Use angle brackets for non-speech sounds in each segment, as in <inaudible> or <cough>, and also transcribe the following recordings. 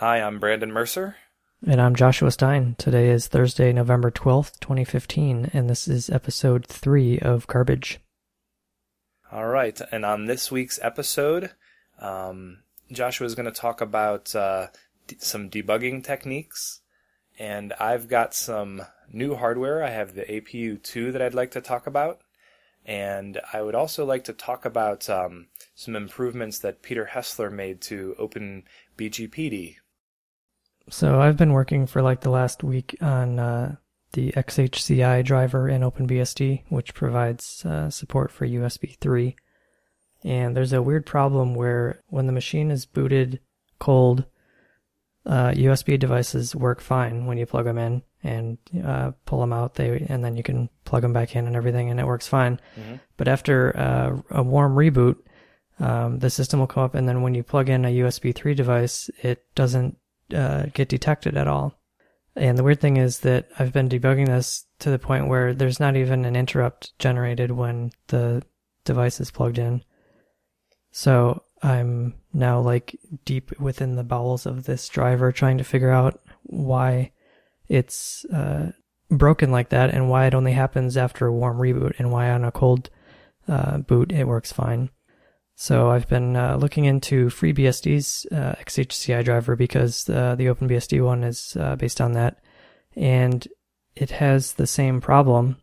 Hi, I'm Brandon Mercer. And I'm Joshua Stein. Today is Thursday, November 12th, 2015, and this is episode 3 of Garbage. All right, and on this week's episode, um, Joshua is going to talk about uh, d- some debugging techniques, and I've got some new hardware. I have the APU 2 that I'd like to talk about, and I would also like to talk about um, some improvements that Peter Hessler made to OpenBGPD. So I've been working for like the last week on uh, the XHCI driver in OpenBSD, which provides uh, support for USB 3. And there's a weird problem where when the machine is booted cold, uh, USB devices work fine when you plug them in and uh, pull them out. They and then you can plug them back in and everything, and it works fine. Mhm. But after uh, a warm reboot, um, the system will come up, and then when you plug in a USB 3 device, it doesn't uh, get detected at all. And the weird thing is that I've been debugging this to the point where there's not even an interrupt generated when the device is plugged in. So I'm now like deep within the bowels of this driver trying to figure out why it's uh, broken like that and why it only happens after a warm reboot and why on a cold uh, boot it works fine. So I've been uh, looking into FreeBSD's uh, XHCI driver because uh, the OpenBSD one is uh, based on that, and it has the same problem,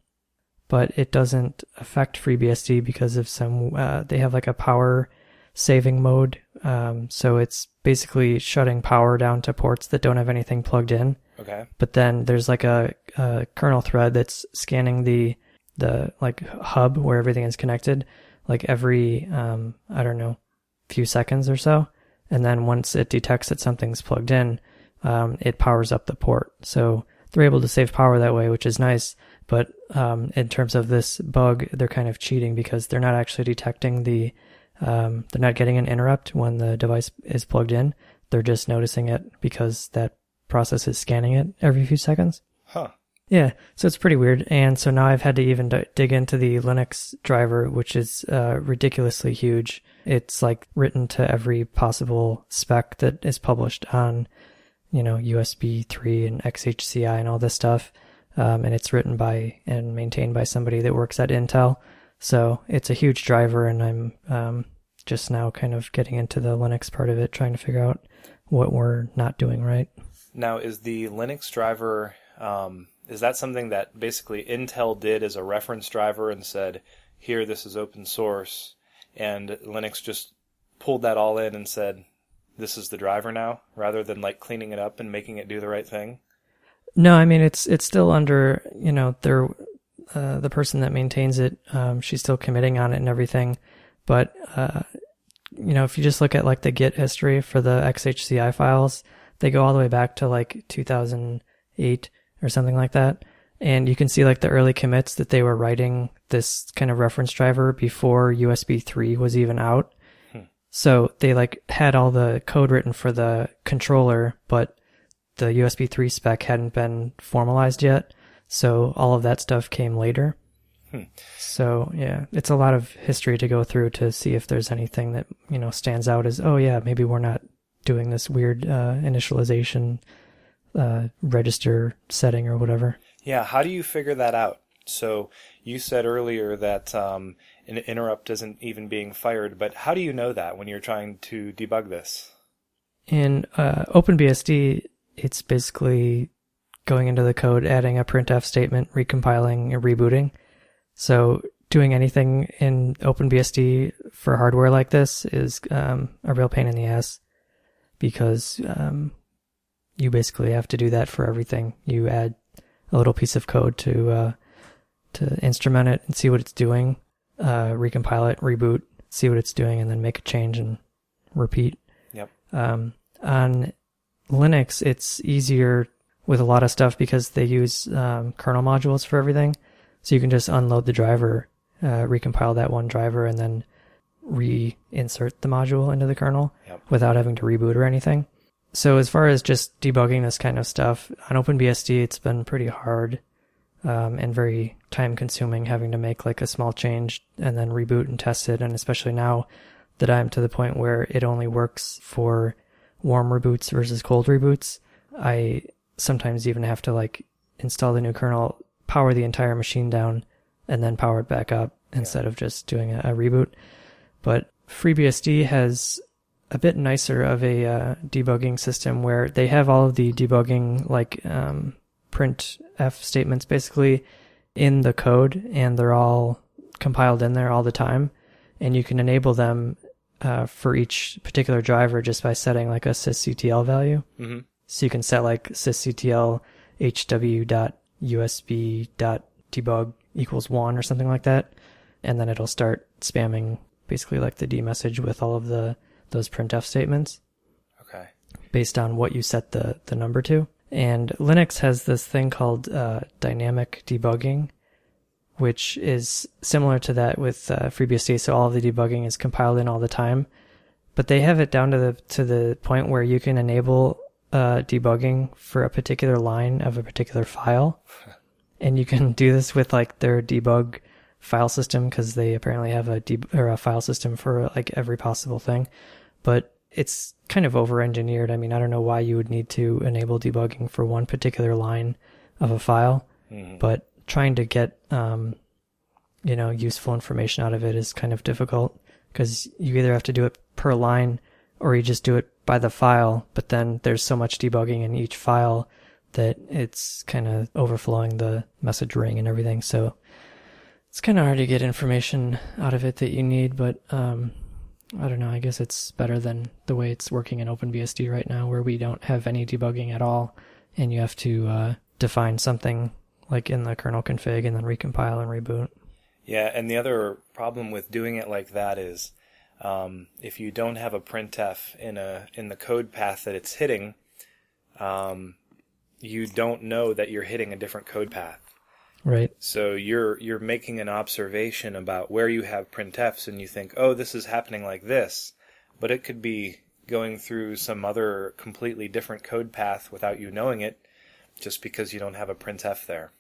but it doesn't affect FreeBSD because of some. Uh, they have like a power saving mode, um, so it's basically shutting power down to ports that don't have anything plugged in. Okay. But then there's like a, a kernel thread that's scanning the the like hub where everything is connected like every um, I don't know, few seconds or so, and then once it detects that something's plugged in, um, it powers up the port. So they're able to save power that way, which is nice. But um, in terms of this bug, they're kind of cheating because they're not actually detecting the, um, they're not getting an interrupt when the device is plugged in. They're just noticing it because that process is scanning it every few seconds. Yeah, so it's pretty weird. And so now I've had to even d- dig into the Linux driver, which is uh, ridiculously huge. It's like written to every possible spec that is published on, you know, USB 3 and XHCI and all this stuff. Um, and it's written by and maintained by somebody that works at Intel. So it's a huge driver, and I'm um, just now kind of getting into the Linux part of it, trying to figure out what we're not doing right. Now, is the Linux driver um, is that something that basically Intel did as a reference driver and said, "Here, this is open source," and Linux just pulled that all in and said, "This is the driver now," rather than like cleaning it up and making it do the right thing? No, I mean it's it's still under you know their uh, the person that maintains it. Um, she's still committing on it and everything, but uh, you know if you just look at like the Git history for the XHCI files, they go all the way back to like 2008 or something like that, and you can see like the early commits that they were writing this kind of reference driver before USB 3 was even out. So they like had all the code written for the controller, but the USB 3 spec hadn't been formalized yet. So all of that stuff came later. Hmm. So yeah, it's a lot of history to go through to see if there's anything that, you know, stands out as, oh yeah, maybe we're not doing this weird, uh, initialization, uh, register setting or whatever. Yeah, how do you figure that out? So you said earlier that um, an interrupt isn't even being fired, but how do you know that when you're trying to debug this? In uh, OpenBSD, it's basically going into the code, adding a printf statement, recompiling, and rebooting. So doing anything in OpenBSD for hardware like this is um, a real pain in the ass because um, you basically have to do that for everything. You add a little piece of code to uh, to instrument it and see what it's doing, uh, recompile it, reboot, see what it's doing, and then make a change and repeat. Yep. Um, on Linux, it's easier with a lot of stuff because they use um, kernel modules for everything. So you can just unload the driver, uh, recompile that one driver, and then reinsert the module into the kernel Yep. without having to reboot or anything. So as far as just debugging this kind of stuff on OpenBSD, it's been pretty hard um, and very time consuming having to make like a small change and then reboot and test it. And especially now that I'm to the point where it only works for warm reboots versus cold reboots. I sometimes even have to like install the new kernel, power the entire machine down, and then power it back up instead of just doing a, a reboot. But FreeBSD has a bit nicer of a uh, debugging system where they have all of the debugging like um, print f statements basically in the code and they're all compiled in there all the time. And you can enable them uh, for each particular driver just by setting like a sysctl value. Hmm so you can set like sysctl hw.usb.debug equals one or something like that. And then it'll start spamming basically like the d message with all of the those printf statements Okay. based on what you set the, the number to. And Linux has this thing called uh, dynamic debugging, which is similar to that with uh, FreeBSD. So all of the debugging is compiled in all the time, but they have it down to the to the point where you can enable uh, debugging for a particular line of a particular file, <laughs> and you can do this with like their debug file system because they apparently have a deb- or a file system for like every possible thing but it's kind of over engineered. I mean, I don't know why you would need to enable debugging for one particular line of a file, Mhm. but trying to get, um, you know, useful information out of it is kind of difficult because you either have to do it per line or you just do it by the file, but then there's so much debugging in each file that it's kind of overflowing the message ring and everything. So it's kind of hard to get information out of it that you need, but, um, I don't know. I guess it's better than the way it's working in OpenBSD right now, where we don't have any debugging at all, and you have to uh, define something like in the kernel config and then recompile and reboot. Yeah, and the other problem with doing it like that is um, if you don't have a printf in a in the code path that it's hitting, um, you don't know that you're hitting a different code path. Right. So you're you're making an observation about where you have printfs, and you think, oh, this is happening like this, but it could be going through some other completely different code path without you knowing it, just because you don't have a printf there.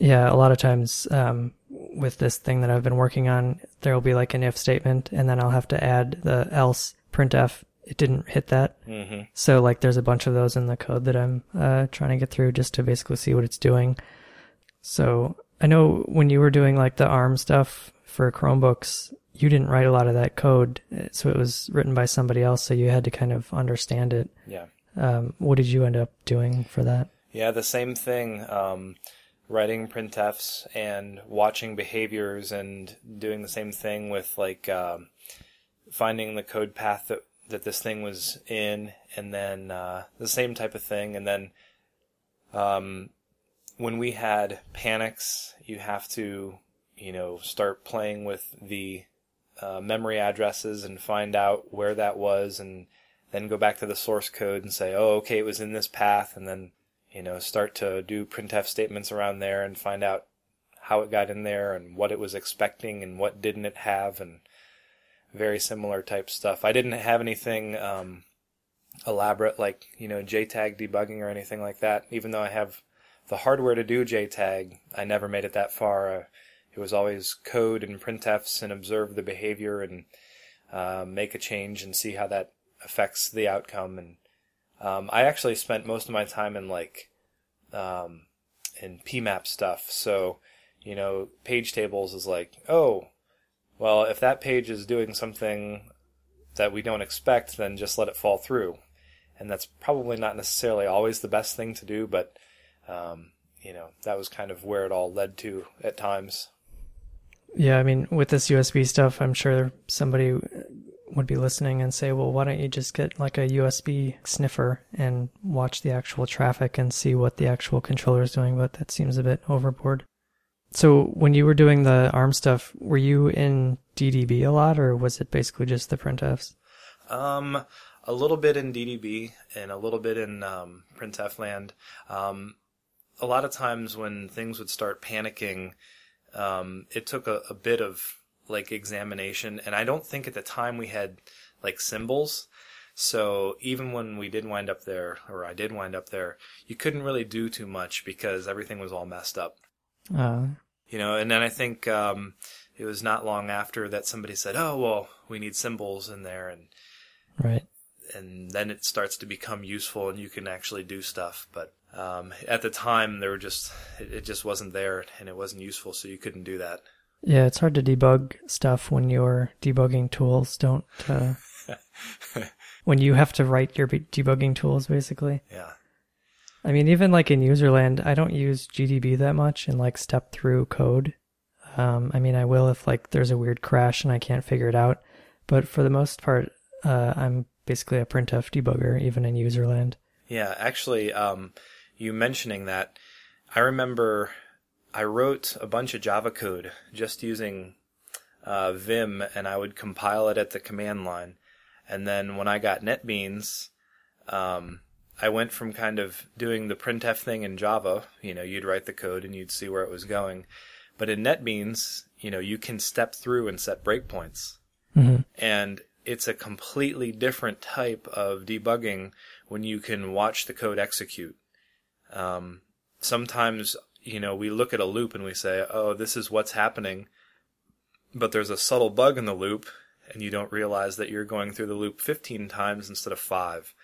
Yeah. A lot of times um, with this thing that I've been working on, there will be like an if statement, and then I'll have to add the else printf. It didn't hit that. hmm So like there's a bunch of those in the code that I'm uh, trying to get through just to basically see what it's doing. So I know when you were doing like the ARM stuff for Chromebooks, you didn't write a lot of that code, so it was written by somebody else. So you had to kind of understand it. Yeah. Um, what did you end up doing for that? Yeah, the same thing. Um, writing printfs and watching behaviors and doing the same thing with like um, finding the code path that that this thing was in, and then uh, the same type of thing. And then um, when we had panics, you have to you know start playing with the uh, memory addresses and find out where that was and then go back to the source code and say, oh, okay, it was in this path, and then you know, start to do printf statements around there and find out how it got in there and what it was expecting and what didn't it have and very similar type stuff. I didn't have anything um, elaborate like you know JTAG debugging or anything like that. Even though I have the hardware to do JTAG, I never made it that far. Uh, it was always code and printfs and observe the behavior and uh, make a change and see how that affects the outcome and um, I actually spent most of my time in like um, in PMAP stuff. So, you know, page tables is like, oh, well, if that page is doing something that we don't expect, then just let it fall through. And that's probably not necessarily always the best thing to do, but um, you know, that was kind of where it all led to at times. Yeah, I mean, with this USB stuff, I'm sure somebody would be listening and say, well, why don't you just get like a USB sniffer and watch the actual traffic and see what the actual controller is doing? But that seems a bit overboard. So when you were doing the ARM stuff, were you in DDB a lot or was it basically just the printfs? Um, a little bit in DDB and a little bit in um, printf land. Um, a lot of times when things would start panicking, um, it took a, a bit of like examination, and I don't think at the time we had like symbols. So even when we did wind up there, or I did wind up there, you couldn't really do too much because everything was all messed up. Uh, You know, and then I think um, it was not long after that somebody said, "Oh, well, we need symbols in there," and right. and then it starts to become useful and you can actually do stuff. But um, at the time, there were just it, it just wasn't there and it wasn't useful, so you couldn't do that. Yeah, it's hard to debug stuff when your debugging tools don't. Uh, <laughs> when you have to write your debugging tools, basically. Yeah. I mean, even like in userland, I don't use GDB that much and like step through code. Um, I mean, I will if like there's a weird crash and I can't figure it out, but for the most part, uh, I'm basically a printf debugger even in userland. Yeah, actually, um, you mentioning that, I remember I wrote a bunch of Java code just using uh, Vim, and I would compile it at the command line. And then when I got NetBeans, um, I went from kind of doing the printf thing in Java. You know, you'd write the code and you'd see where it was going. But in NetBeans, you know, you can step through and set breakpoints. Mm-hmm. And it's a completely different type of debugging when you can watch the code execute. Um, sometimes, you know, we look at a loop and we say, oh, this is what's happening. But there's a subtle bug in the loop and you don't realize that you're going through the loop 15 times instead of five.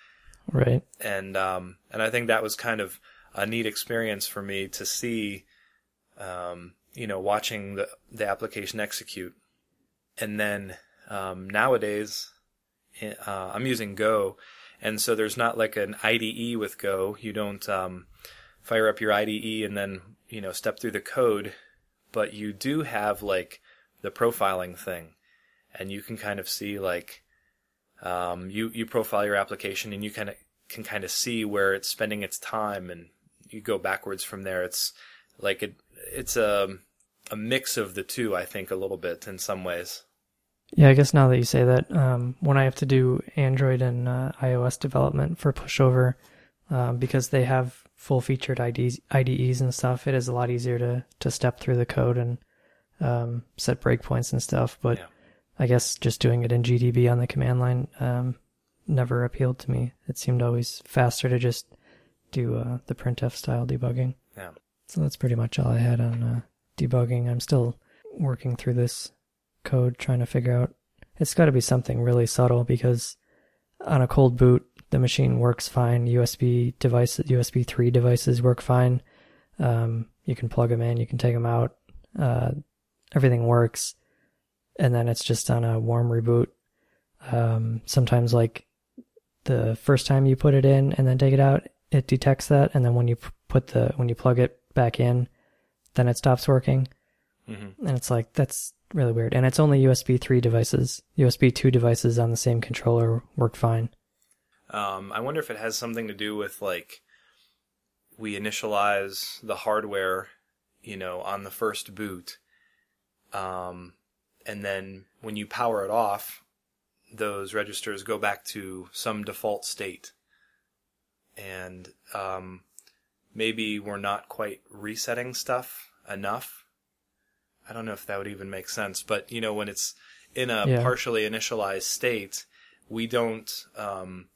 Right. And, um, and I think that was kind of a neat experience for me to see, um, you know, watching the, the application execute. And then, um, nowadays, uh, I'm using Go. And so there's not like an IDE with Go. You don't, um, fire up your IDE and then, you know, step through the code, but you do have like the profiling thing and you can kind of see like, um, you, you profile your application and you kind of can kind of see where it's spending its time and you go backwards from there. It's like it, it's a, a mix of the two, I think, a little bit in some ways. Yeah, I guess now that you say that, um, when I have to do Android and uh, iOS development for pushover, um, because they have full featured IDs, IDEs and stuff, it is a lot easier to, to step through the code and um, set breakpoints and stuff. But Yeah. I guess just doing it in GDB on the command line um, never appealed to me. It seemed always faster to just do uh, the printf style debugging. Yeah. So that's pretty much all I had on uh, debugging. I'm still working through this code, trying to figure out. It's got to be something really subtle because on a cold boot, the machine works fine. USB devices, USB 3 devices work fine. Um, you can plug them in, you can take them out. Uh, everything works. And then it's just on a warm reboot. Um, sometimes, like the first time you put it in and then take it out, it detects that. And then when you put the, when you plug it back in, then it stops working. hmm And it's like, that's really weird. And it's only USB 3 devices. USB 2 devices on the same controller work fine. Um, I wonder if it has something to do with like we initialize the hardware, you know, on the first boot, um, and then when you power it off, those registers go back to some default state, and um, maybe we're not quite resetting stuff enough. I don't know if that would even make sense, but you know, when it's in a Yeah. partially initialized state, we don't um,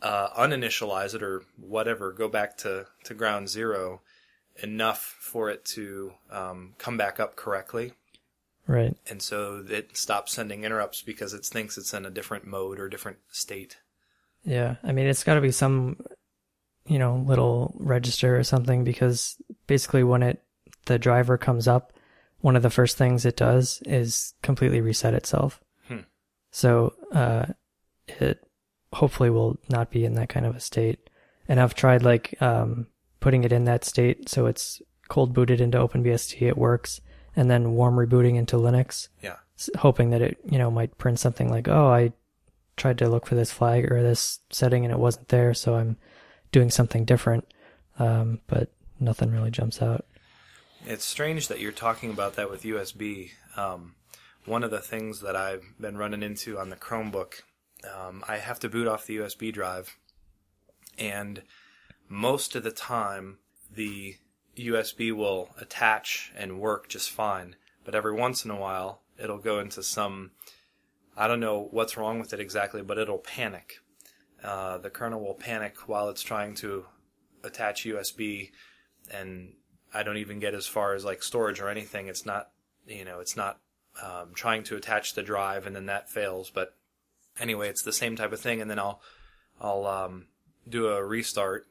uh, uninitialize it or whatever, go back to, to ground zero enough for it to um, come back up correctly. Right. And so it stops sending interrupts because it thinks it's in a different mode or different state. Yeah. I mean, it's got to be some, you know, little register or something because basically when it, the driver comes up, one of the first things it does is completely reset itself. Hmm. So, uh, it hopefully will not be in that kind of a state. And I've tried like, um, putting it in that state. So it's cold booted into OpenBSD. It works. And then warm rebooting into Linux. Yeah. hoping that it you know might print something like oh i tried to look for this flag or this setting and it wasn't there so i'm doing something different um, but nothing really jumps out It's strange that you're talking about that with USB. Um, one of the things that I've been running into on the Chromebook, um, I have to boot off the USB drive, and most of the time the USB will attach and work just fine. But every once in a while, it'll go into some, I don't know what's wrong with it exactly, but it'll panic. Uh, the kernel will panic while it's trying to attach USB and I don't even get as far as like storage or anything. It's not, you know, it's not um, trying to attach the drive and then that fails. But anyway, it's the same type of thing, and then I'll I'll um, do a restart,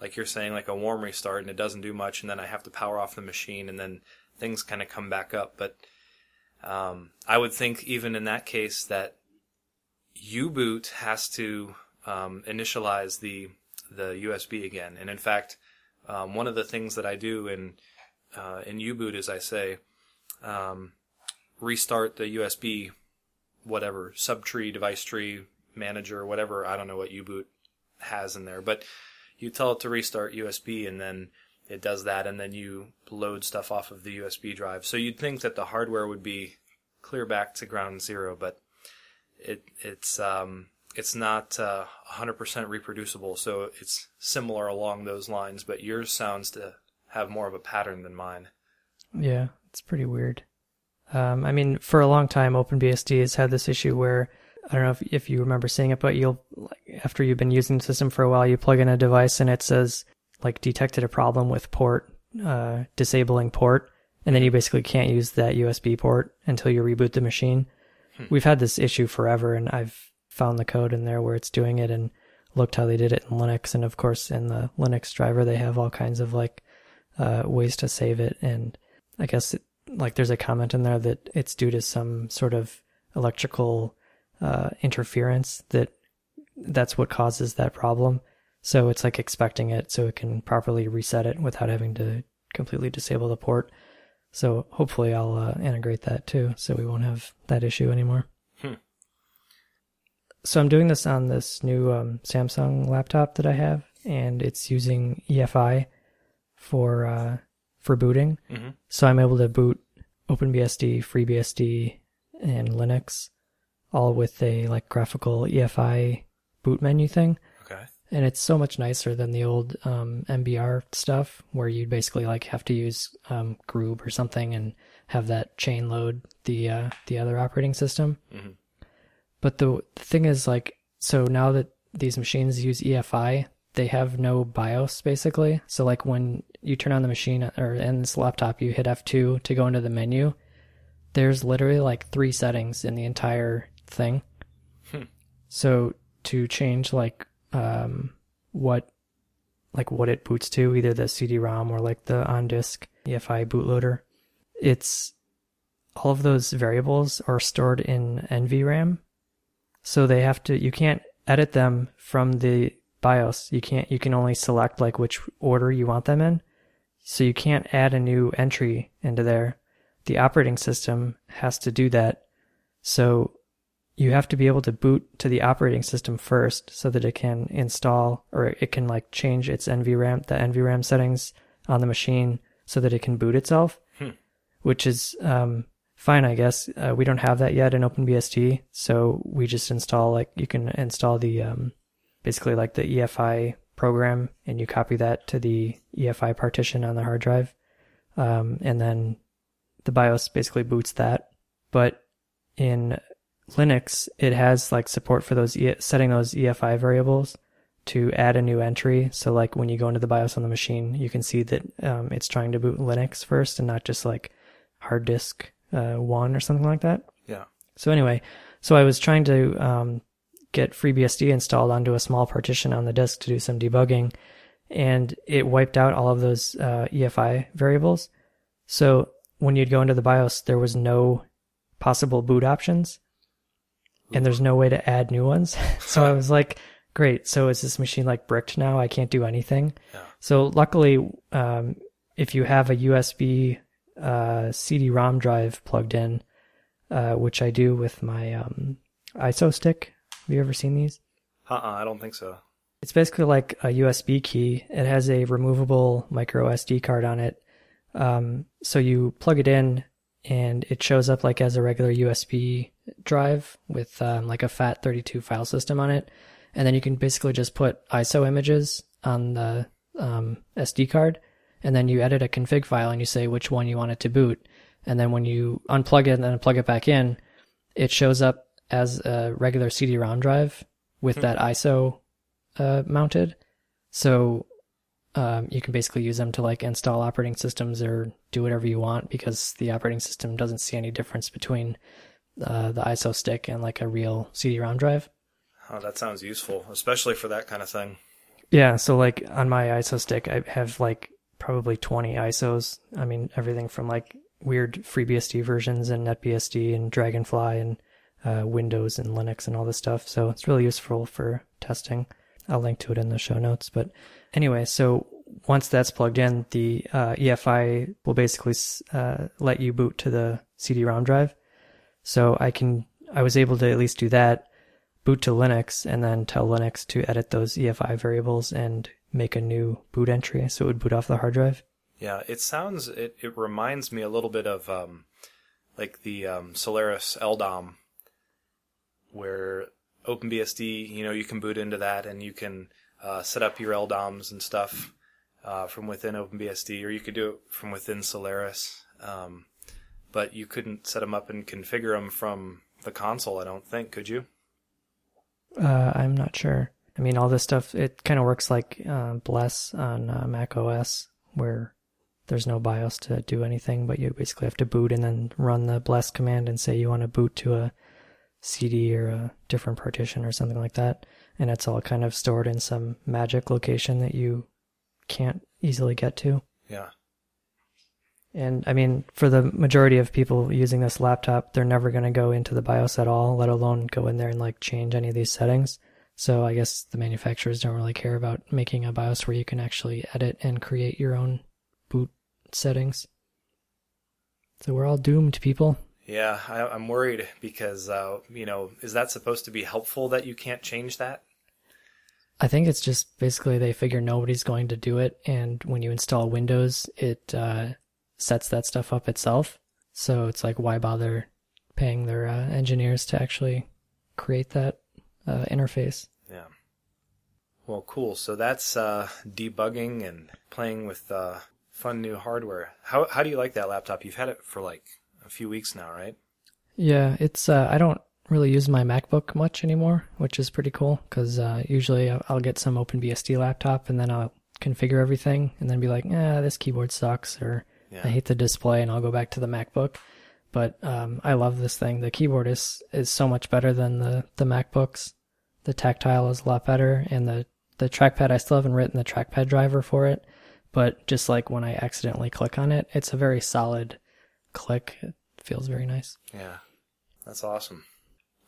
like you're saying, like a warm restart, and it doesn't do much, and then I have to power off the machine, and then things kind of come back up. But um, I would think even in that case that U-boot has to um, initialize the the USB again, and in fact, um, one of the things that I do in uh, in U-boot is I say um, restart the USB whatever subtree, device tree, manager, whatever. I don't know what U-boot has in there, but you tell it to restart USB and then it does that and then you load stuff off of the USB drive. So you'd think that the hardware would be clear back to ground zero, but it it's um it's not uh, 100% reproducible. So it's similar along those lines, but yours sounds to have more of a pattern than mine. Yeah, it's pretty weird. Um, I mean, for a long time, OpenBSD has had this issue where I don't know if, if you remember seeing it, but you'll like, after you've been using the system for a while, you plug in a device and it says like detected a problem with port uh, disabling port, and then you basically can't use that USB port until you reboot the machine. Hmm. We've had this issue forever, and I've found the code in there where it's doing it and looked how they did it in Linux, and of course in the Linux driver they have all kinds of like uh, ways to save it, and I guess it, like there's a comment in there that it's due to some sort of electrical uh, interference that that's what causes that problem. So it's like expecting it so it can properly reset it without having to completely disable the port. So hopefully I'll uh, integrate that too, so we won't have that issue anymore. So I'm doing this on this new um, Samsung laptop that I have, and it's using EFI for uh, for booting. Mm-hmm. So I'm able to boot OpenBSD, FreeBSD, and Linux, all with a like graphical EFI boot menu thing. Okay. And it's so much nicer than the old um, MBR stuff, where you'd basically like have to use um, Grub or something and have that chain load the uh, the other operating system. Mm-hmm. But the, the thing is, like, so now that these machines use EFI, they have no BIOS basically. So like when you turn on the machine or in this laptop, you hit F2 to go into the menu. There's literally like three settings in the entire thing. Hmm. So to change like um, what like what it boots to, either the CD-ROM or like the on-disk EFI bootloader, it's all of those variables are stored in NVRAM. So they have to you can't edit them from the BIOS. You can't, you can only select like which order you want them in. So you can't add a new entry into there. The operating system has to do that. So you have to be able to boot to the operating system first so that it can install or it can like change its NVRAM, the NVRAM settings on the machine so that it can boot itself, hmm. which is, um, fine, I guess. Uh, we don't have that yet in OpenBSD. So we just install like, you can install the, um, basically like the EFI program, and you copy that to the EFI partition on the hard drive. Um, and then the BIOS basically boots that. But in Linux, it has like support for those e- setting those EFI variables to add a new entry. So like when you go into the BIOS on the machine, you can see that um, it's trying to boot Linux first and not just like hard disk uh, one or something like that. Yeah. So anyway, so I was trying to um, get FreeBSD installed onto a small partition on the disk to do some debugging, and it wiped out all of those uh, EFI variables. So when you'd go into the BIOS, there was no possible boot options, and there's no way to add new ones. <laughs> so I was like, great. So is this machine like bricked now? I can't do anything. Yeah. So luckily, um, if you have a USB uh, CD-ROM drive plugged in, uh, which I do with my um, ISO stick have you ever seen these? Uh-uh, I don't think so. It's basically like a USB key. It has a removable micro SD card on it. Um, so you plug it in and it shows up like as a regular USB drive with um, like a FAT32 file system on it. And then you can basically just put ISO images on the um, SD card. And then you edit a config file and you say which one you want it to boot. And then when you unplug it and then plug it back in, it shows up as a regular CD-ROM drive with mm-hmm. that ISO uh, mounted. So um, you can basically use them to like install operating systems or do whatever you want because the operating system doesn't see any difference between uh, the ISO stick and like a real CD-ROM drive. Oh, that sounds useful, especially for that kind of thing. Yeah, so like on my ISO stick, I have like probably 20 ISOs. I mean, everything from like weird FreeBSD versions and NetBSD and Dragonfly and uh, Windows and Linux and all this stuff. So it's really useful for testing. I'll link to it in the show notes. But anyway, so once that's plugged in, the uh, EFI will basically uh, let you boot to the CD-ROM drive. So I can, I was able to at least do that, boot to Linux, and then tell Linux to edit those EFI variables and make a new boot entry, so it would boot off the hard drive. Yeah, it sounds, it, it reminds me a little bit of um, like the um, Solaris LDOM, where OpenBSD, you know, you can boot into that and you can uh, set up your LDOMs and stuff uh, from within OpenBSD, or you could do it from within Solaris. Um, but you couldn't set them up and configure them from the console, I don't think, could you? Uh, I'm not sure. I mean, all this stuff, it kind of works like uh, Bless on uh, Mac OS, where there's no BIOS to do anything, but you basically have to boot and then run the Bless command and say you want to boot to a CD or a different partition or something like that. And it's all kind of stored in some magic location that you can't easily get to. Yeah. And I mean, for the majority of people using this laptop, they're never going to go into the BIOS at all, let alone go in there and like change any of these settings. So I guess the manufacturers don't really care about making a BIOS where you can actually edit and create your own boot settings. So we're all doomed, people. Yeah, I, I'm worried because, uh, you know, is that supposed to be helpful that you can't change that? I think it's just basically they figure nobody's going to do it, and when you install Windows, it uh, sets that stuff up itself. So it's like, why bother paying their uh, engineers to actually create that uh, interface? Yeah. Well, cool. So that's uh, debugging and playing with uh, fun new hardware. How how do you like that laptop? You've had it for like a few weeks now, right? Yeah, it's uh, I don't really use my MacBook much anymore, which is pretty cool because uh, usually I'll get some OpenBSD laptop and then I'll configure everything and then be like, "Ah, this keyboard sucks," or Yeah. "I hate the display," and I'll go back to the MacBook. But um, I love this thing. The keyboard is is so much better than the the MacBooks. The tactile is a lot better, and the the trackpad. I still haven't written the trackpad driver for it, but just like when I accidentally click on it, it's a very solid click. It feels very nice. Yeah, that's awesome.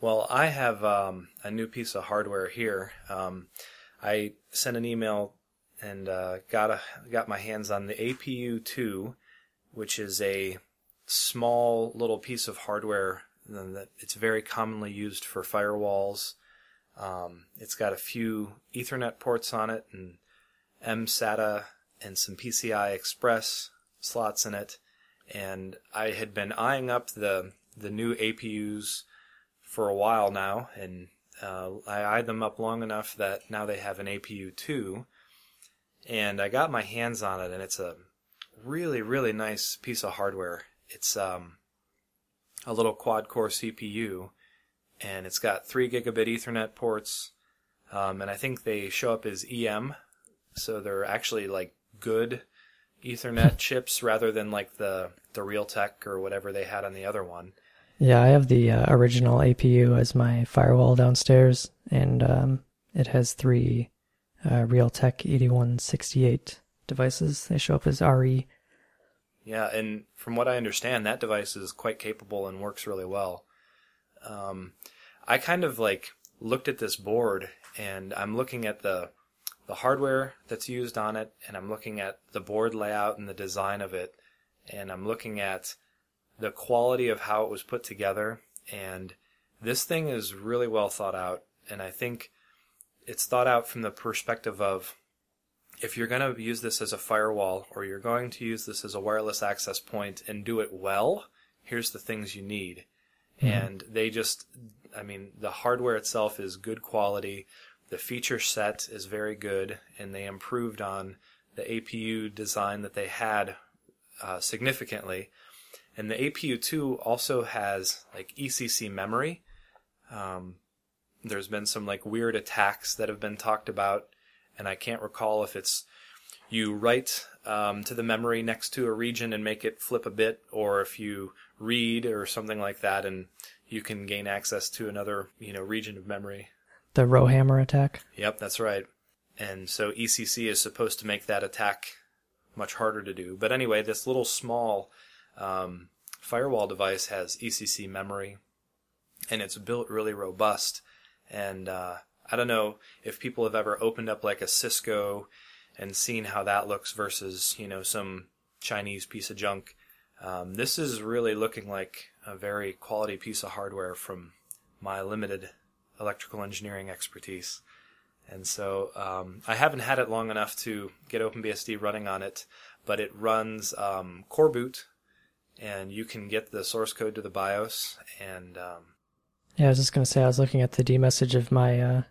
Well, I have um, a new piece of hardware here. Um, I sent an email and uh, got a got my hands on the APU two, which is a small little piece of hardware that it's very commonly used for firewalls. Um, it's got a few Ethernet ports on it and mSATA and some PCI Express slots in it. And I had been eyeing up the the new APUs for a while now, and uh, I eyed them up long enough that now they have an APU two, and I got my hands on it, and it's a really really nice piece of hardware. It's um, a little quad core CPU, and it's got three gigabit Ethernet ports, um, and I think they show up as EM, so they're actually like good Ethernet <laughs> chips rather than like the the Realtek or whatever they had on the other one. Yeah, I have the uh, original APU as my firewall downstairs, and um, it has three uh, Realtek 8168 devices. They show up as. RE. Yeah, and from what I understand, that device is quite capable and works really well. Um, I kind of like looked at this board, and I'm looking at the the hardware that's used on it, and I'm looking at the board layout and the design of it, and I'm looking at the quality of how it was put together. And this thing is really well thought out, and I think it's thought out from the perspective of if you're going to use this as a firewall or you're going to use this as a wireless access point and do it well, here's the things you need. And they just, I mean, the hardware itself is good quality. The feature set is very good, and they improved on the APU design that they had uh, significantly. And the APU 2 also has like ECC memory. Um, there's been some like weird attacks that have been talked about, and I can't recall if it's you write um, to the memory next to a region and make it flip a bit, or if you read or something like that and you can gain access to another, you know, region of memory. The Rowhammer attack. Yep, that's right. And so ECC is supposed to make that attack much harder to do. But anyway, this little small um, firewall device has ECC memory, and it's built really robust. And uh, I don't know if people have ever opened up like a Cisco and seeing how that looks versus you know some Chinese piece of junk. Um, this is really looking like a very quality piece of hardware from my limited electrical engineering expertise. And so um, I haven't had it long enough to get OpenBSD running on it, but it runs um, coreboot, and you can get the source code to the BIOS. And um, Yeah, I was just gonna say I was looking at the D message of my uh,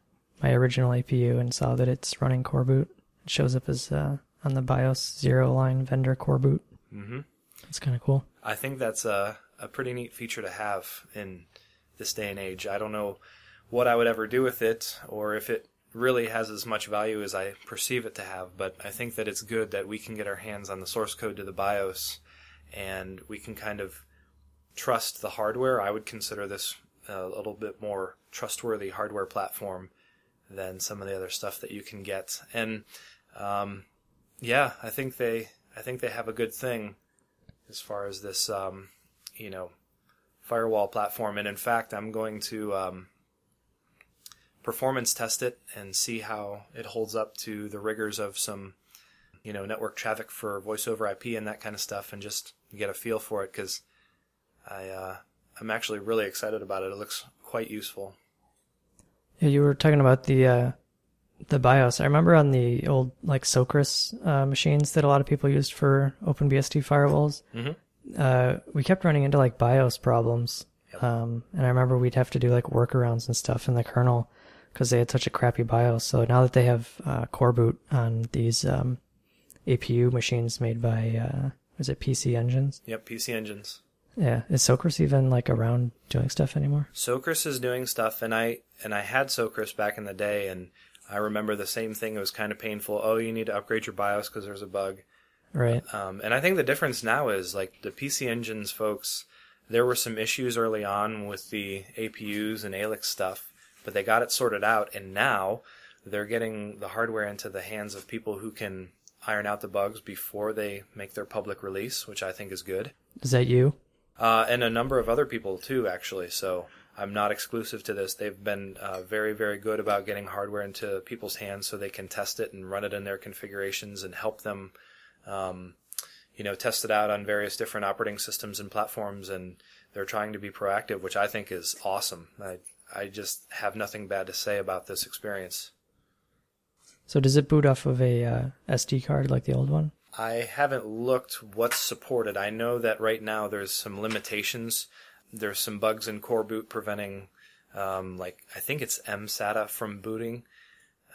my original APU and saw that it's running core boot. It shows up as uh, on the BIOS zero line vendor core boot. mhm. It's kind of cool. I think that's a, a pretty neat feature to have in this day and age. I don't know what I would ever do with it or if it really has as much value as I perceive it to have, but I think that it's good that we can get our hands on the source code to the BIOS and we can kind of trust the hardware. I would consider this a little bit more trustworthy hardware platform than some of the other stuff that you can get. And um, yeah, I think they I think they have a good thing as far as this, um, you know, firewall platform. And in fact, I'm going to um, performance test it and see how it holds up to the rigors of some, you know, network traffic for voice over IP and that kind of stuff, and just get a feel for it because I uh, I'm actually really excited about it. It looks quite useful. Yeah, you were talking about the uh, the BIOS. I remember on the old like Soekris uh, machines that a lot of people used for OpenBSD firewalls. Mhm. Uh, we kept running into like BIOS problems, Yep. um, and I remember we'd have to do like workarounds and stuff in the kernel because they had such a crappy BIOS. So now that they have uh, core boot on these um, APU machines made by uh, is it PC Engines? Yep, PC engines. Yeah, is Soekris even like around doing stuff anymore? Soekris is doing stuff, and I and I had Soekris back in the day, and I remember the same thing. It was kind of painful. Oh, you need to upgrade your BIOS because there's a bug. Right. Um, and I think the difference now is like the PC Engines folks. There were some issues early on with the APUs and ALIX stuff, but they got it sorted out, and now they're getting the hardware into the hands of people who can iron out the bugs before they make their public release, which I think is good. Is that you? Uh, and a number of other people too, actually. So I'm not exclusive to this. They've been uh, very, very good about getting hardware into people's hands so they can test it and run it in their configurations and help them, um, you know, test it out on various different operating systems and platforms. And they're trying to be proactive, which I think is awesome. I I just have nothing bad to say about this experience. So does it boot off of a uh, SD card like the old one? I haven't looked what's supported. I know that right now there's some limitations. There's some bugs in Core Boot preventing, um, like I think it's mSATA from booting.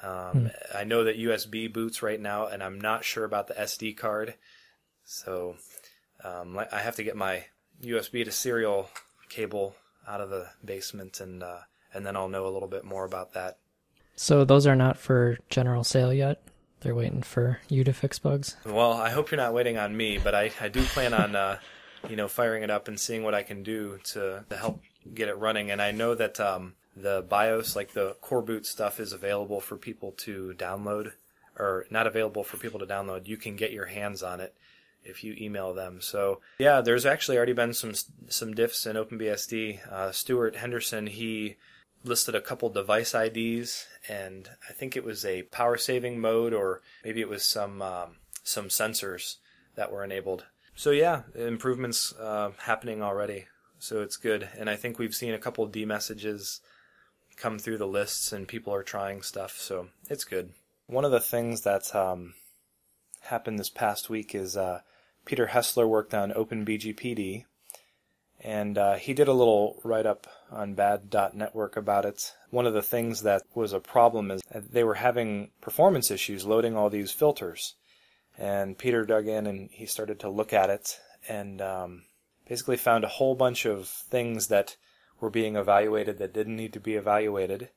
Um, I know that USB boots right now, and I'm not sure about the SD card. So um, I have to get my USB to serial cable out of the basement, and uh, and then I'll know a little bit more about that. So those are not for general sale yet. They're waiting for you to fix bugs. Well, I hope you're not waiting on me, but I, I do plan on, uh, you know, firing it up and seeing what I can do to, to help get it running. And I know that um, the BIOS, like the core boot stuff, is available for people to download, or not available for people to download. You can get your hands on it if you email them. So yeah, there's actually already been some some diffs in OpenBSD. Uh, Stuart Henderson, he listed a couple device IDs, and I think it was a power saving mode, or maybe it was some um, some sensors that were enabled. So yeah, improvements uh, happening already. So it's good, and I think we've seen a couple D messages come through the lists, and people are trying stuff. So it's good. One of the things that um, happened this past week is uh, Peter Hessler worked on OpenBGPD, and uh, he did a little write up on bad.network about it. One of the things that was a problem is they were having performance issues loading all these filters. And Peter dug in and he started to look at it and um, basically found a whole bunch of things that were being evaluated that didn't need to be evaluated.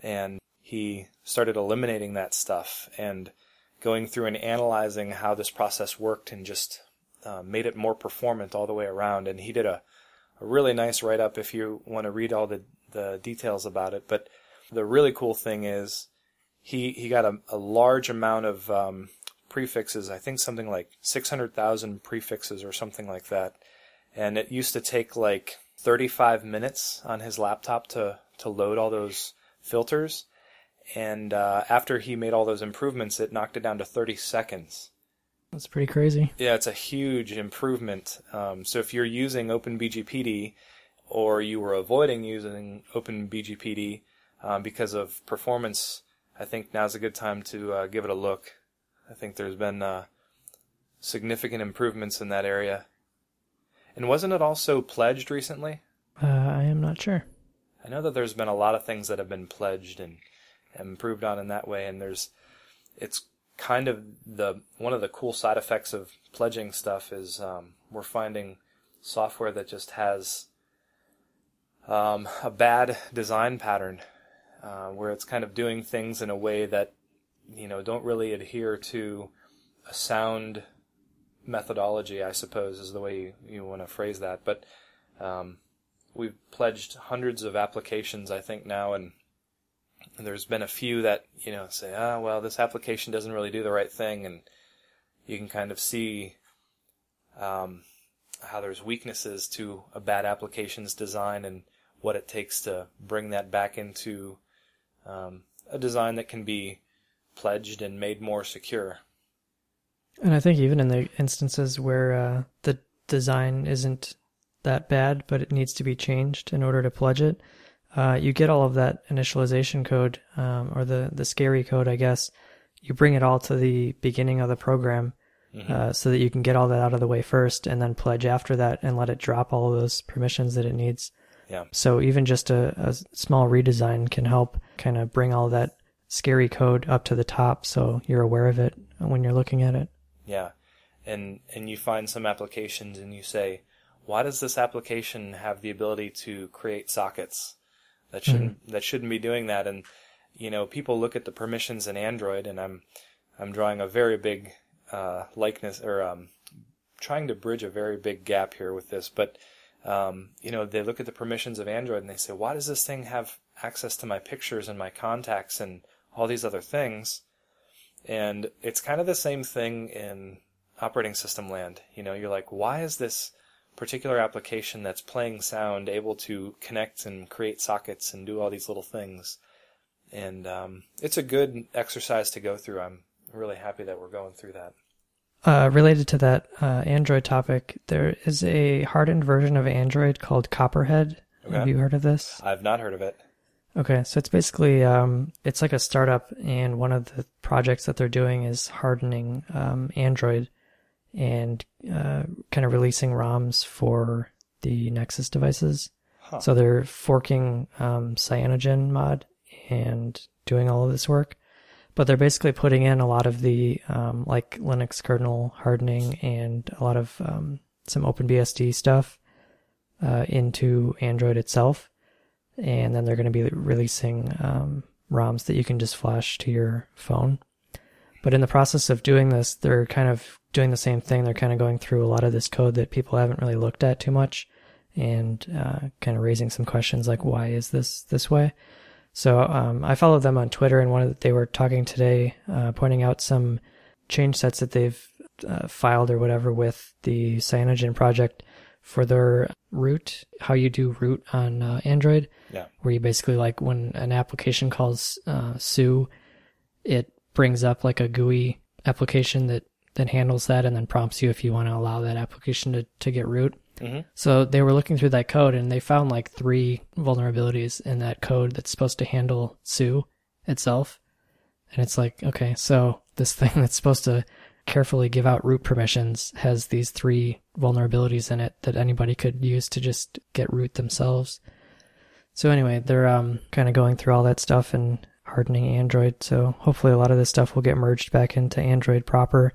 And he started eliminating that stuff and going through and analyzing how this process worked and just uh, made it more performant all the way around. And he did a a really nice write up if you want to read all the, the details about it. But the really cool thing is he, he got a, a large amount of um, prefixes, I think something like 600,000 prefixes or something like that. And it used to take like 35 minutes on his laptop to, to load all those filters. And uh, after he made all those improvements, it knocked it down to 30 seconds. That's pretty crazy. Yeah, it's a huge improvement. Um, so if you're using OpenBGPD or you were avoiding using OpenBGPD um, because of performance, I think now's a good time to uh, give it a look. I think there's been uh, significant improvements in that area. And wasn't it also pledged recently? Uh, I am not sure. I know that there's been a lot of things that have been pledged and improved on in that way, and there's it's kind of the one of the cool side effects of pledging stuff is um, we're finding software that just has um, a bad design pattern uh, where it's kind of doing things in a way that you know don't really adhere to a sound methodology i suppose is the way you, you want to phrase that. But um, we've pledged hundreds of applications i think now and there's been a few that you know say, ah, well, this application doesn't really do the right thing, and you can kind of see um, how there's weaknesses to a bad application's design and what it takes to bring that back into um, a design that can be pledged and made more secure. And I think even in the instances where uh, the design isn't that bad, but it needs to be changed in order to pledge it, uh, you get all of that initialization code um, or the the scary code, I guess. You bring it all to the beginning of the program mm-hmm. uh, so that you can get all that out of the way first, and then pledge after that and let it drop all of those permissions that it needs. Yeah. So even just a, a small redesign can help kind of bring all that scary code up to the top, so you're aware of it when you're looking at it. Yeah, and and you find some applications and you say, why does this application have the ability to create sockets? That shouldn't mm-hmm. that shouldn't be doing that. And you know, people look at the permissions in Android, and I'm I'm drawing a very big uh, likeness or um, trying to bridge a very big gap here with this. But um, you know, they look at the permissions of Android and they say, why does this thing have access to my pictures and my contacts and all these other things? And it's kind of the same thing in operating system land. You know, you're like, why is this particular application that's playing sound able to connect and create sockets and do all these little things. And um, it's a good exercise to go through. I'm really happy that we're going through that. Uh, related to that uh, Android topic, there is a hardened version of Android called Copperhead. Okay. Have you heard of this? I've not heard of it. Okay, so it's basically um, it's like a startup, and one of the projects that they're doing is hardening um, Android and uh, kind of releasing ROMs for the Nexus devices. Huh. So they're forking um, CyanogenMod and doing all of this work. But they're basically putting in a lot of the um, like Linux kernel hardening and a lot of um, some OpenBSD stuff uh, into Android itself. And then they're going to be releasing um, ROMs that you can just flash to your phone. But in the process of doing this, they're kind of doing the same thing. They're kind of going through a lot of this code that people haven't really looked at too much and uh, kind of raising some questions like, why is this this way? So um, I followed them on Twitter, and one of the, they were talking today, uh, pointing out some change sets that they've uh, filed or whatever with the Cyanogen project for their root, how you do root on uh, Android. Yeah. Where you basically like when an application calls uh, su, it brings up like a GUI application that that handles that and then prompts you if you want to allow that application to, to get root. Mm-hmm. So they were looking through that code and they found like three vulnerabilities in that code that's supposed to handle su itself. And it's like, okay, so this <laughs> thing that's supposed to carefully give out root permissions has these three vulnerabilities in it that anybody could use to just get root themselves. So anyway, they're um, kind of going through all that stuff and hardening Android. So hopefully a lot of this stuff will get merged back into Android proper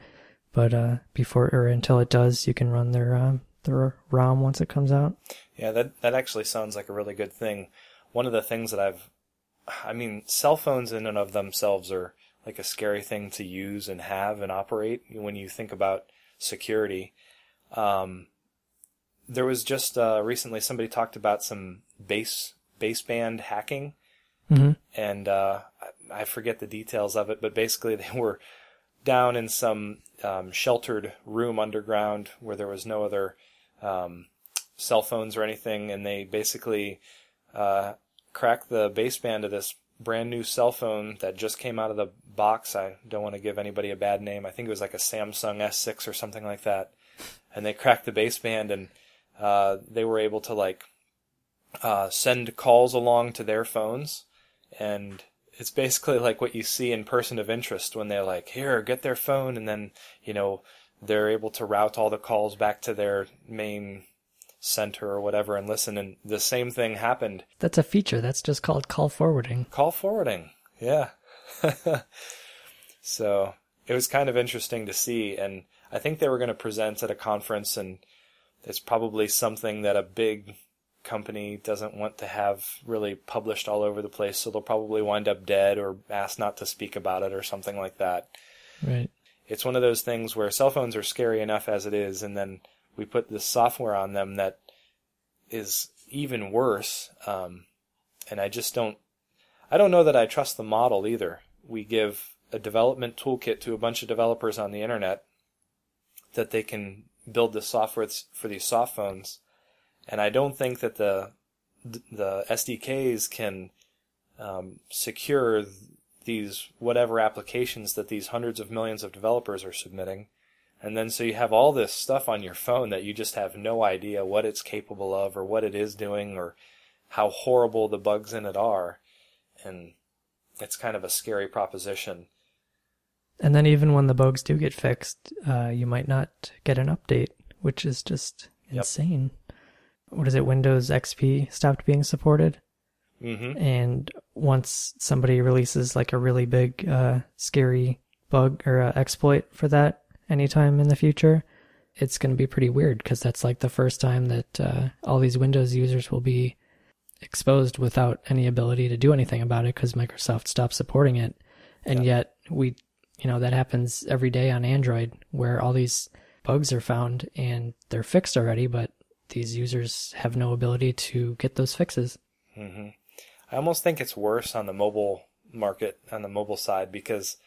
but uh, before or until it does, you can run their uh, their ROM once it comes out. Yeah, that that actually sounds like a really good thing. One of the things that I've, I mean, cell phones in and of themselves are like a scary thing to use and have and operate when you think about security. Um, there was just uh, recently somebody talked about some base baseband hacking, hmm and uh, I forget the details of it, but basically <laughs> they were down in some um, sheltered room underground where there was no other um, cell phones or anything, and they basically uh, cracked the baseband of this brand new cell phone that just came out of the box. I don't want to give anybody a bad name. I think it was like a Samsung S6 or something like that. And they cracked the baseband, and uh, they were able to like uh, send calls along to their phones, and it's basically like what you see in Person of Interest when they're like, "Here, get their phone," and then you know they're able to route all the calls back to their main center or whatever and listen. And the same thing happened. That's a feature. That's just called call forwarding. Call forwarding, yeah. <laughs> so it was kind of interesting to see, and I think they were going to present at a conference, and it's probably something that a big company doesn't want to have really published all over the place, so they'll probably wind up dead or asked not to speak about it or something like that. Right. It's one of those things where cell phones are scary enough as it is, and then we put this software on them that is even worse. Um, and I just don't, I don't know that I trust the model either. We give a development toolkit to a bunch of developers on the internet that they can build the software for these soft phones, and I don't think that the the SDKs can um, secure these whatever applications that these hundreds of millions of developers are submitting. And then so you have all this stuff on your phone that you just have no idea what it's capable of or what it is doing or how horrible the bugs in it are. And it's kind of a scary proposition. And then even when the bugs do get fixed, uh, you might not get an update, which is just Yep. insane. What is it? Windows XP stopped being supported, hmm and once somebody releases like a really big, uh, scary bug or uh, exploit for that anytime in the future, it's going to be pretty weird because that's like the first time that uh, all these Windows users will be exposed without any ability to do anything about it because Microsoft stopped supporting it. And Yeah. yet we, you know, that happens every day on Android where all these bugs are found and they're fixed already, but these users have no ability to get those fixes. hmm I almost think it's worse on the mobile market, on the mobile side, because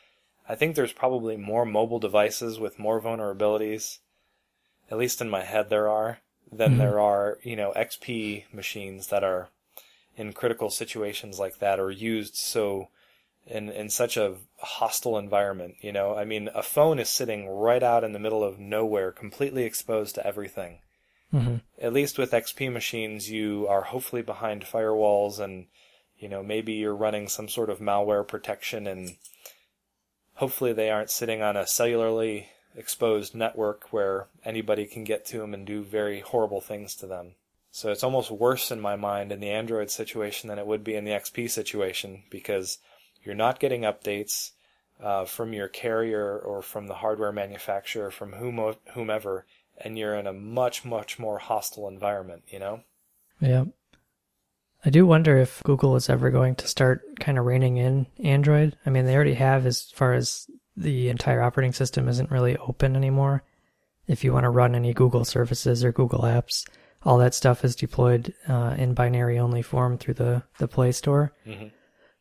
I think there's probably more mobile devices with more vulnerabilities, at least in my head there are, than Mhm. there are, you know, XP machines that are in critical situations like that or used so in in such a hostile environment, you know. I mean, a phone is sitting right out in the middle of nowhere, completely exposed to everything hmm at least with XP machines, you are hopefully behind firewalls and, you know, maybe you're running some sort of malware protection and hopefully they aren't sitting on a cellularly exposed network where anybody can get to them and do very horrible things to them. So it's almost worse in my mind in the Android situation than it would be in the XP situation because you're not getting updates uh, from your carrier or from the hardware manufacturer, from whom- whomever, and you're in a much, much more hostile environment, you know? Yeah. I do wonder if Google is ever going to start kind of reining in Android. I mean, they already have as far as the entire operating system isn't really open anymore. If you want to run any Google services or Google apps, all that stuff is deployed uh, in binary only form through the, the Play Store. Mm-hmm.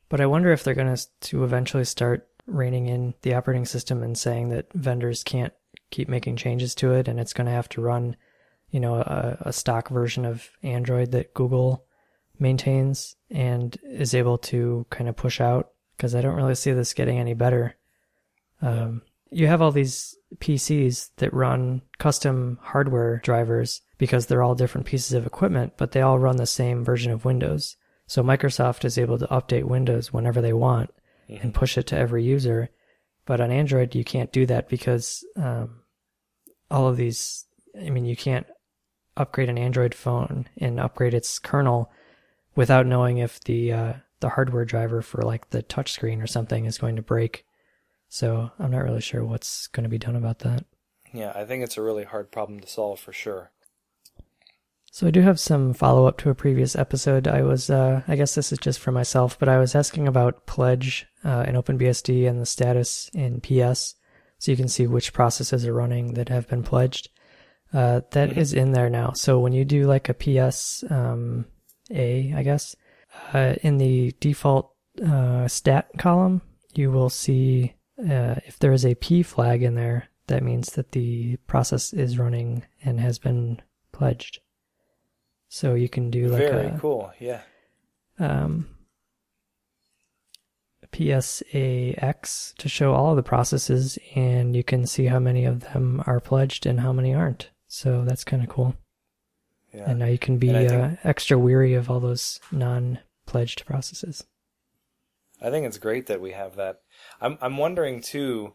But I wonder if they're going to to eventually start reining in the operating system and saying that vendors can't keep making changes to it, and it's going to have to run, you know, a, a stock version of Android that Google maintains and is able to kind of push out. Because I don't really see this getting any better. Um, You have all these PCs that run custom hardware drivers because they're all different pieces of equipment, but they all run the same version of Windows. So Microsoft is able to update Windows whenever they want and push it to every user. But on Android, you can't do that because um, all of these, I mean, you can't upgrade an Android phone and upgrade its kernel without knowing if the uh, the hardware driver for like the touchscreen or something is going to break. So I'm not really sure what's going to be done about that. Yeah, I think it's a really hard problem to solve for sure. So I do have some follow up to a previous episode. I was, uh, I guess this is just for myself, but I was asking about pledge uh, in OpenBSD and the status in PS, so you can see which processes are running that have been pledged. Uh, that is Mhm. in there now. So when you do like a PS um, A, I guess, uh, in the default uh, stat column, you will see uh, if there is a P flag in there, that means that the process is running and has been pledged. So you can do like Very a cool. Yeah. um, PSAX to show all of the processes, and you can see how many of them are pledged and how many aren't. So that's kind of cool. Yeah. And now you can be uh, extra weary of all those non-pledged processes. I think it's great that we have that. I'm I'm wondering too.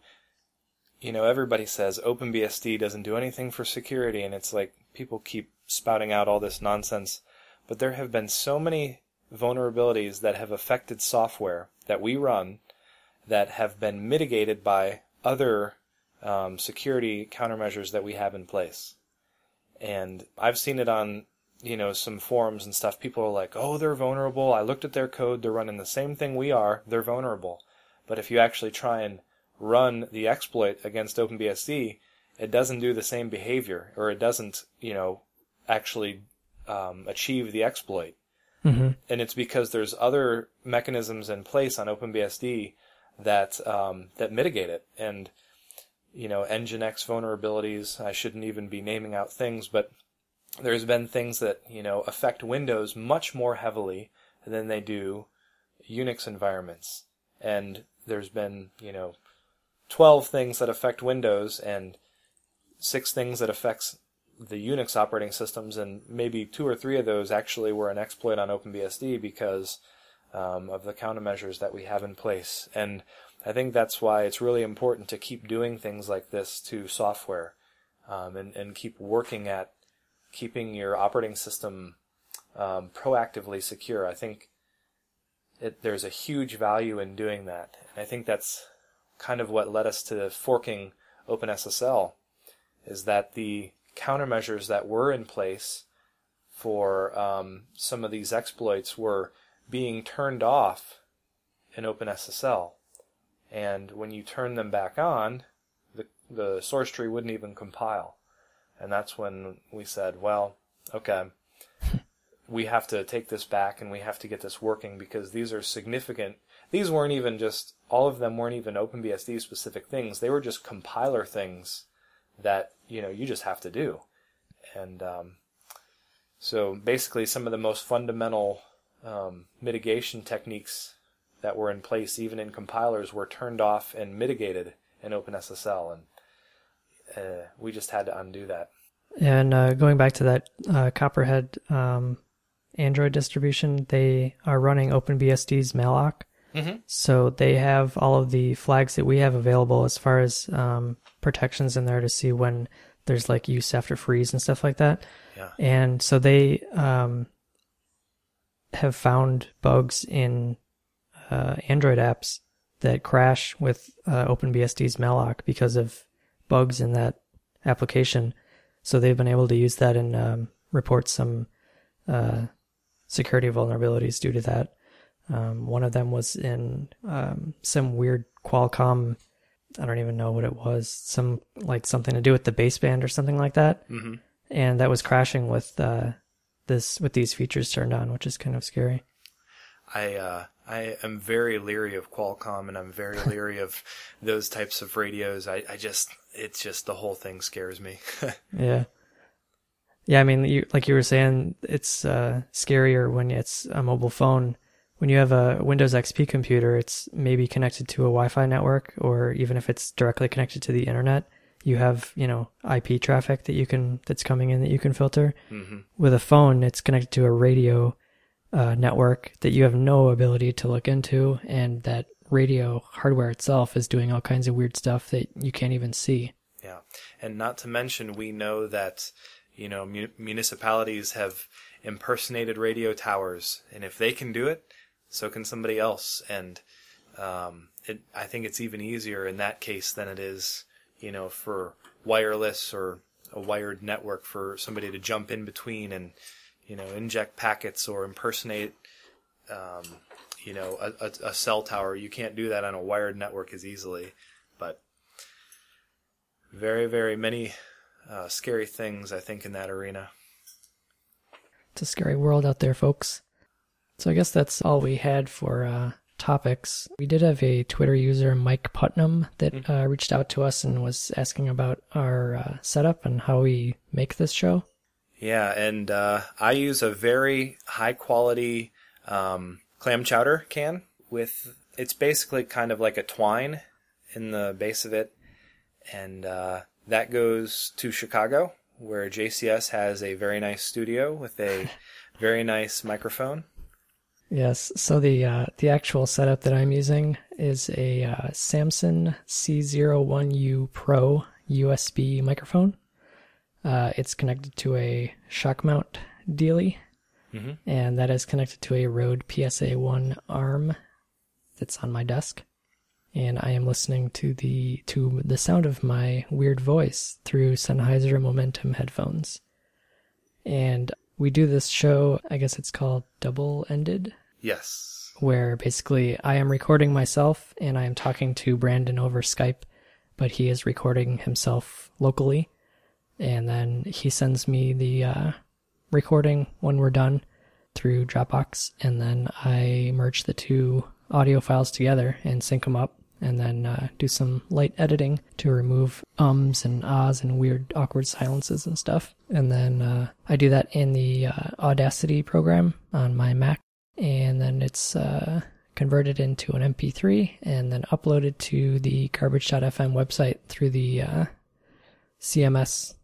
You know, everybody says OpenBSD doesn't do anything for security, and it's like people keep spouting out all this nonsense. But there have been so many vulnerabilities that have affected software that we run that have been mitigated by other um, security countermeasures that we have in place. And I've seen it on you know, some forums and stuff, people are like, oh, they're vulnerable. I looked at their code. They're running the same thing we are. They're vulnerable. But if you actually try and run the exploit against OpenBSD, it doesn't do the same behavior, or it doesn't, you know, actually um, achieve the exploit. Hmm And it's because there's other mechanisms in place on OpenBSD that um, that mitigate it. And you know, Nginx vulnerabilities. I shouldn't even be naming out things, but there's been things that you know affect Windows much more heavily than they do Unix environments. And there's been you know 12 things that affect Windows and six things that affects the Unix operating systems, and maybe two or three of those actually were an exploit on OpenBSD because um, of the countermeasures that we have in place. And I think that's why it's really important to keep doing things like this to software um, and, and keep working at keeping your operating system um, proactively secure. I think it, there's a huge value in doing that. And I think that's kind of what led us to forking OpenSSL is that the countermeasures that were in place for um, some of these exploits were being turned off in OpenSSL. And when you turn them back on, the, the source tree wouldn't even compile. And that's when we said, well, okay, we have to take this back and we have to get this working because these are significant. These weren't even just, all of them weren't even OpenBSD specific things. They were just compiler things that, you know, you just have to do. And um, so basically, some of the most fundamental um, mitigation techniques that were in place, even in compilers, were turned off and mitigated in OpenSSL. And uh, we just had to undo that. And uh, going back to that uh, Copperhead um, Android distribution, they are running OpenBSD's malloc. Mm-hmm. So they have all of the flags that we have available as far as um, protections in there to see when there's like use after frees and stuff like that. Yeah. And so they um, have found bugs in uh, Android apps that crash with uh, OpenBSD's malloc because of bugs in that application. So they've been able to use that and um, report some uh, security vulnerabilities due to that. Um, one of them was in um, some weird Qualcomm. I don't even know what it was. Some like something to do with the baseband or something like that, Mm-hmm. and that was crashing with uh, this with these features turned on, which is kind of scary. I uh, I am very leery of Qualcomm, and I'm very <laughs> leery of those types of radios. I, I just it's just the whole thing scares me. <laughs> Yeah. Yeah, I mean, you, like you were saying, it's uh, scarier when it's a mobile phone. When you have a Windows XP computer, it's maybe connected to a Wi-Fi network, or even if it's directly connected to the internet, you have you know IP traffic that you can that's coming in that you can filter. hmm With a phone, it's connected to a radio uh, network that you have no ability to look into, and that radio hardware itself is doing all kinds of weird stuff that you can't even see. Yeah, and not to mention, we know that you know mu- municipalities have impersonated radio towers, and if they can do it, so can somebody else. And um, it, I think it's even easier in that case than it is, you know, for wireless or a wired network for somebody to jump in between and you know inject packets or impersonate. Um, you know, a, a, a cell tower. You can't do that on a wired network as easily, but very, very many uh, scary things, I think, in that arena. It's a scary world out there, folks. So I guess that's all we had for uh, topics. We did have a Twitter user, Mike Putnam, that uh, reached out to us and was asking about our uh, setup and how we make this show. Yeah, and uh, I use a very high quality um, clam chowder can with it's basically kind of like a twine in the base of it, and uh, that goes to Chicago, where JCS has a very nice studio with a <laughs> very nice microphone. Yes. So the uh, the actual setup that I'm using is a uh, Samson C01U Pro USB microphone. Uh, it's connected to a shock mount dealy, Mhm. and that is connected to a Rode PSA One arm that's on my desk. And I am listening to the to the sound of my weird voice through Sennheiser Momentum headphones. And we do this show. I guess it's called Double Ended Yes. where basically I am recording myself and I am talking to Brandon over Skype, but he is recording himself locally. And then he sends me the uh, recording when we're done through Dropbox. And then I merge the two audio files together and sync them up. And then uh, do some light editing to remove ums and ahs and weird, awkward silences and stuff. And then uh, I do that in the uh, Audacity program on my Mac and then it's uh, converted into an MP3 and then uploaded to the garbage.fm website through the uh, CMS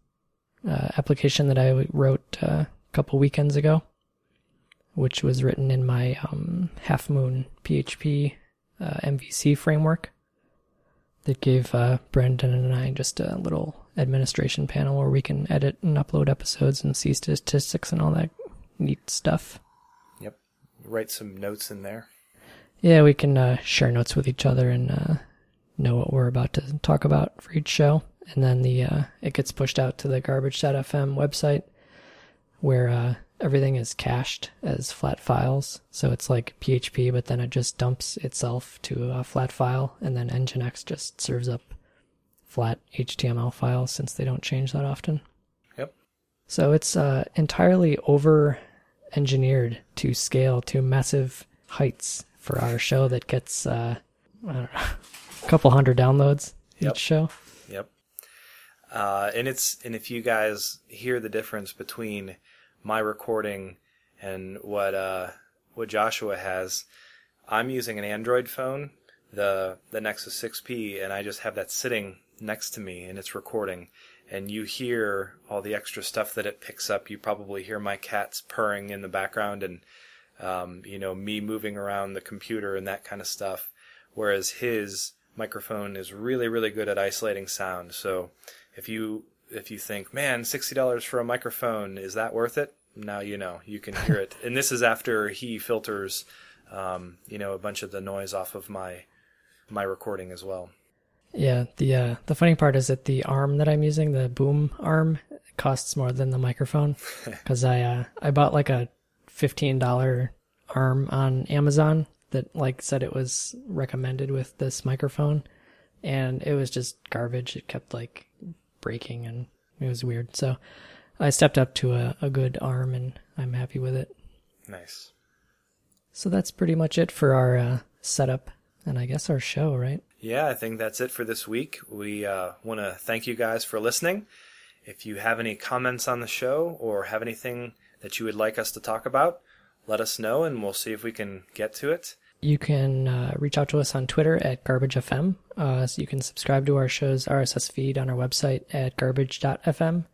uh, application that I wrote a couple weekends ago, which was written in my um, Halfmoon PHP uh, MVC framework that gave uh, Brandon and I just a little administration panel where we can edit and upload episodes and see statistics and all that neat stuff. Yep. Write some notes in there. Yeah, we can uh, share notes with each other and uh, know what we're about to talk about for each show. And then the uh, it gets pushed out to the garbage.fm website where uh, everything is cached as flat files. So it's like PHP, but then it just dumps itself to a flat file, and then Nginx just serves up flat HTML files since they don't change that often. Yep. So it's uh, entirely over engineered to scale to massive heights for our show that gets uh, I don't know, <laughs> a couple hundred downloads Yep. each show. Yep. Uh, and it's and if you guys hear the difference between my recording and what uh, what Joshua has, I'm using an Android phone, the the Nexus 6P, and I just have that sitting next to me and it's recording. And you hear all the extra stuff that it picks up. You probably hear my cats purring in the background and um, you know me moving around the computer and that kind of stuff. Whereas his microphone is really really good at isolating sound. So if you if you think, man, sixty dollars for a microphone, is that worth it? Now you know you can hear it, and this is after he filters, um, you know, a bunch of the noise off of my my recording as well. Yeah, the uh, the funny part is that the arm that I'm using, the boom arm, costs more than the microphone <laughs> because I uh, I bought like a fifteen dollar arm on Amazon that like said it was recommended with this microphone, and it was just garbage. It kept like breaking and it was weird. So I stepped up to a, a good arm and I'm happy with it. Nice. So that's pretty much it for our uh, setup and I guess our show, right? Yeah, I think that's it for this week. We uh, want to thank you guys for listening. If you have any comments on the show or have anything that you would like us to talk about, let us know and we'll see if we can get to it. You can uh, reach out to us on Twitter at GarbageFM. Uh, so you can subscribe to our show's RSS feed on our website at garbage.fm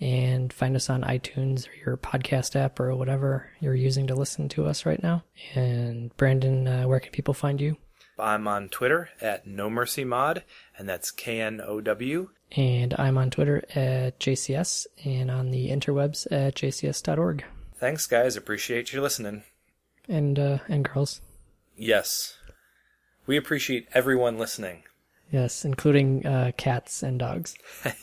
and find us on iTunes or your podcast app or whatever you're using to listen to us right now. And Brandon, uh, where can people find you? I'm on Twitter at Know Mercy Mod, and that's K N O W. And I'm on Twitter at JCS and on the interwebs at jcs.org. Thanks, guys. Appreciate you listening. And, uh, and girls. Yes. We appreciate everyone listening. Yes, including uh, cats and dogs. <laughs>